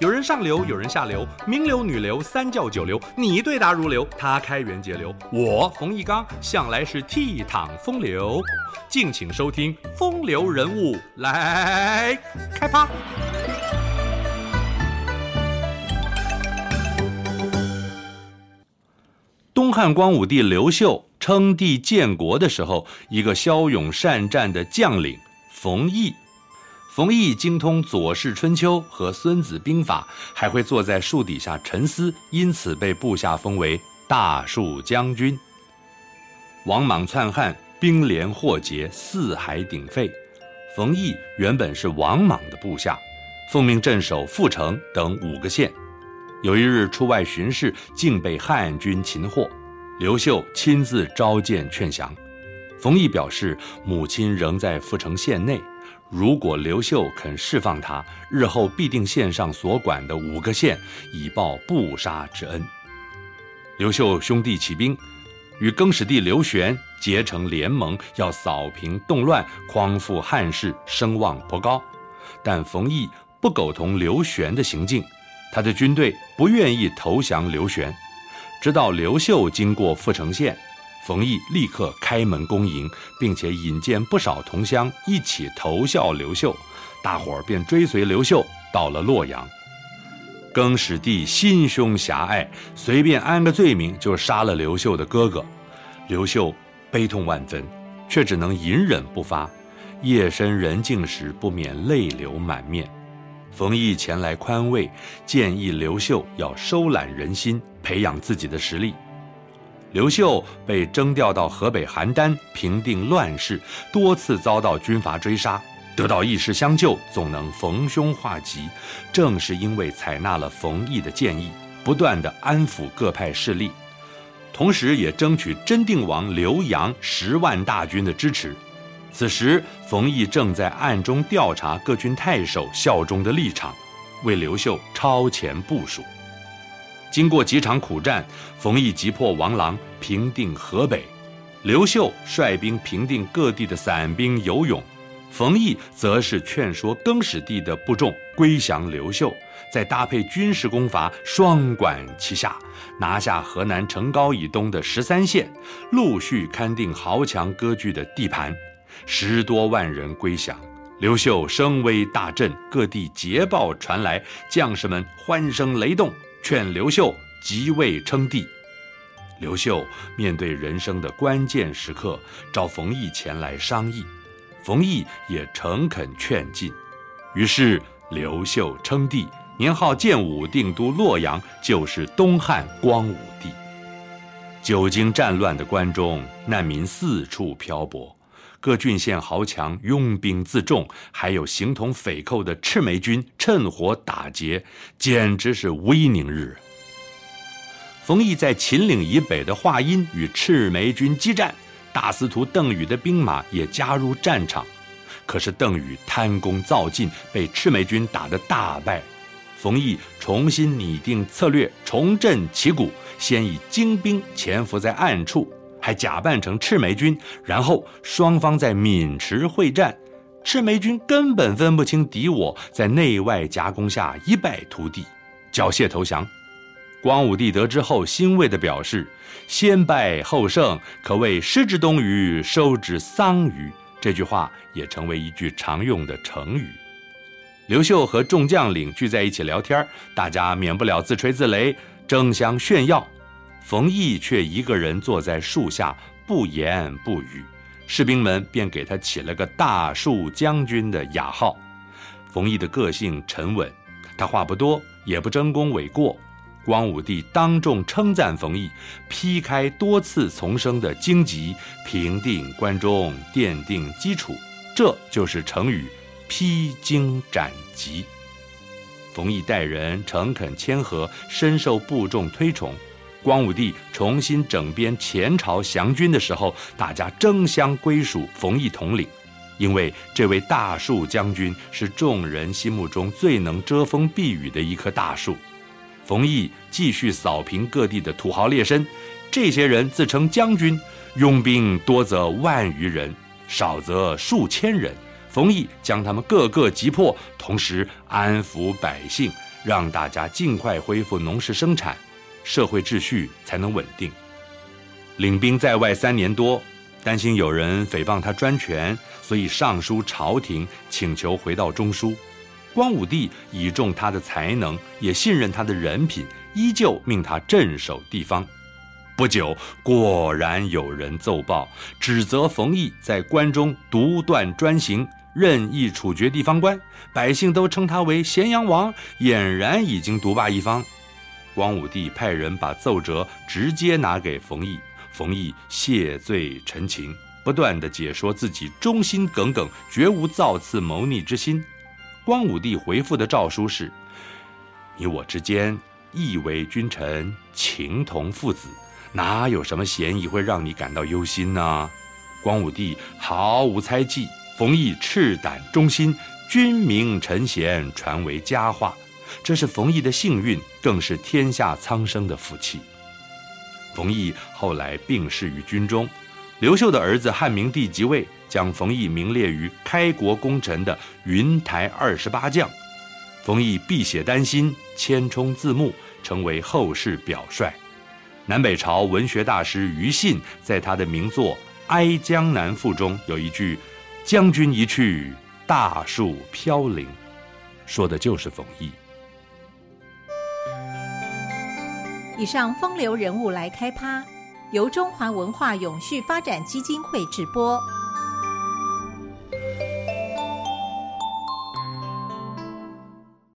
有人上流，有人下流，名流、女流、三教九流，你对答如流，他开源节流，我冯翊纲向来是倜傥风流。敬请收听《风流人物》来开趴。东汉光武帝刘秀称帝建国的时候，一个骁勇善战的将领冯异。冯异精通《左氏春秋》和《孙子兵法》，还会坐在树底下沉思，因此被部下封为大树将军。王莽篡汉，兵连祸结，四海鼎沸。冯异原本是王莽的部下，奉命镇守阜城等五个县。有一日出外巡视，竟被汉军擒获。刘秀亲自召见劝降。冯异表示，母亲仍在阜城县内。如果刘秀肯释放他，日后必定献上所管的五个县，以报不杀之恩。刘秀兄弟起兵，与更始帝刘玄结成联盟，要扫平动乱，匡复汉室，声望颇高。但冯异不苟同刘玄的行径，他的军队不愿意投降刘玄。直到刘秀经过阜城县。冯异立刻开门恭迎，并且引荐不少同乡一起投效刘秀，大伙儿便追随刘秀到了洛阳。更始帝心胸狭隘，随便安个罪名就杀了刘秀的哥哥。刘秀悲痛万分，却只能隐忍不发。夜深人静时，不免泪流满面。冯异前来宽慰，建议刘秀要收揽人心，培养自己的实力。刘秀被征调到河北邯郸平定乱世，多次遭到军阀追杀，得到义士相救，总能逢凶化吉。正是因为采纳了冯异的建议，不断的安抚各派势力，同时也争取真定王刘阳十万大军的支持。此时，冯异正在暗中调查各郡太守效忠的立场，为刘秀超前部署。经过几场苦战，冯异击破王朗，平定河北；刘秀率兵平定各地的散兵游勇，冯异则是劝说更始帝的部众归降刘秀，再搭配军事攻伐，双管齐下，拿下河南城皋以东的十三县，陆续勘定豪强割据的地盘，十多万人归降。刘秀声威大振，各地捷报传来，将士们欢声雷动。劝刘秀即位称帝。刘秀面对人生的关键时刻，召冯异前来商议，冯异也诚恳劝进。于是刘秀称帝，年号建武，定都洛阳，就是东汉光武帝。久经战乱的关中，难民四处漂泊，各郡县豪强拥兵自重，还有形同匪寇的赤眉军趁火打劫，简直是无一宁日。冯异在秦岭以北的华阴与赤眉军激战，大司徒邓禹的兵马也加入战场，可是邓禹贪功造进，被赤眉军打得大败。冯异重新拟定策略，重振旗鼓，先以精兵潜伏在暗处。还假扮成赤眉军，然后双方在渑池会战，赤眉军根本分不清敌我，在内外夹攻下一败涂地，缴械投降。光武帝得知后，欣慰地表示：“先败后胜，可谓失之东隅，收之桑榆。”这句话也成为一句常用的成语。刘秀和众将领聚在一起聊天，大家免不了自吹自擂，争相炫耀。冯异却一个人坐在树下，不言不语，士兵们便给他起了个“大树将军”的雅号。冯异的个性沉稳，他话不多，也不争功诿过。光武帝当众称赞冯异，劈开多次丛生的荆棘，平定关中，奠定基础，这就是成语“披荆斩棘”。冯异待人诚恳谦和，深受部众推崇。光武帝重新整编前朝降军的时候，大家争相归属冯异统领，因为这位大树将军是众人心目中最能遮风避雨的一棵大树。冯异继续扫平各地的土豪劣绅，这些人自称将军，拥兵多则万余人，少则数千人。冯异将他们个个击破，同时安抚百姓，让大家尽快恢复农事生产，社会秩序才能稳定。领兵在外三年多，担心有人诽谤他专权，所以上书朝廷，请求回到中书。光武帝倚重他的才能，也信任他的人品，依旧命他镇守地方。不久，果然有人奏报，指责冯异在关中独断专行，任意处决地方官，百姓都称他为咸阳王，俨然已经独霸一方。光武帝派人把奏折直接拿给冯异，冯异谢罪陈情，不断的解说自己忠心耿耿，绝无造次谋逆之心。光武帝回复的诏书是：“你我之间义为君臣，情同父子。”哪有什么嫌疑会让你感到忧心呢？光武帝毫无猜忌，冯异赤胆忠心，君明臣贤，传为佳话。这是冯异的幸运，更是天下苍生的福气。冯异后来病逝于军中，刘秀的儿子汉明帝即位，将冯异名列于开国功臣的云台二十八将。冯异碧血丹心，谦冲自牧，成为后世表率。南北朝文学大师庾信在他的名作《哀江南赋》中有一句“将军一去，大树飘零”，说的就是冯异。以上风流人物来开趴，由中华文化永续发展基金会直播。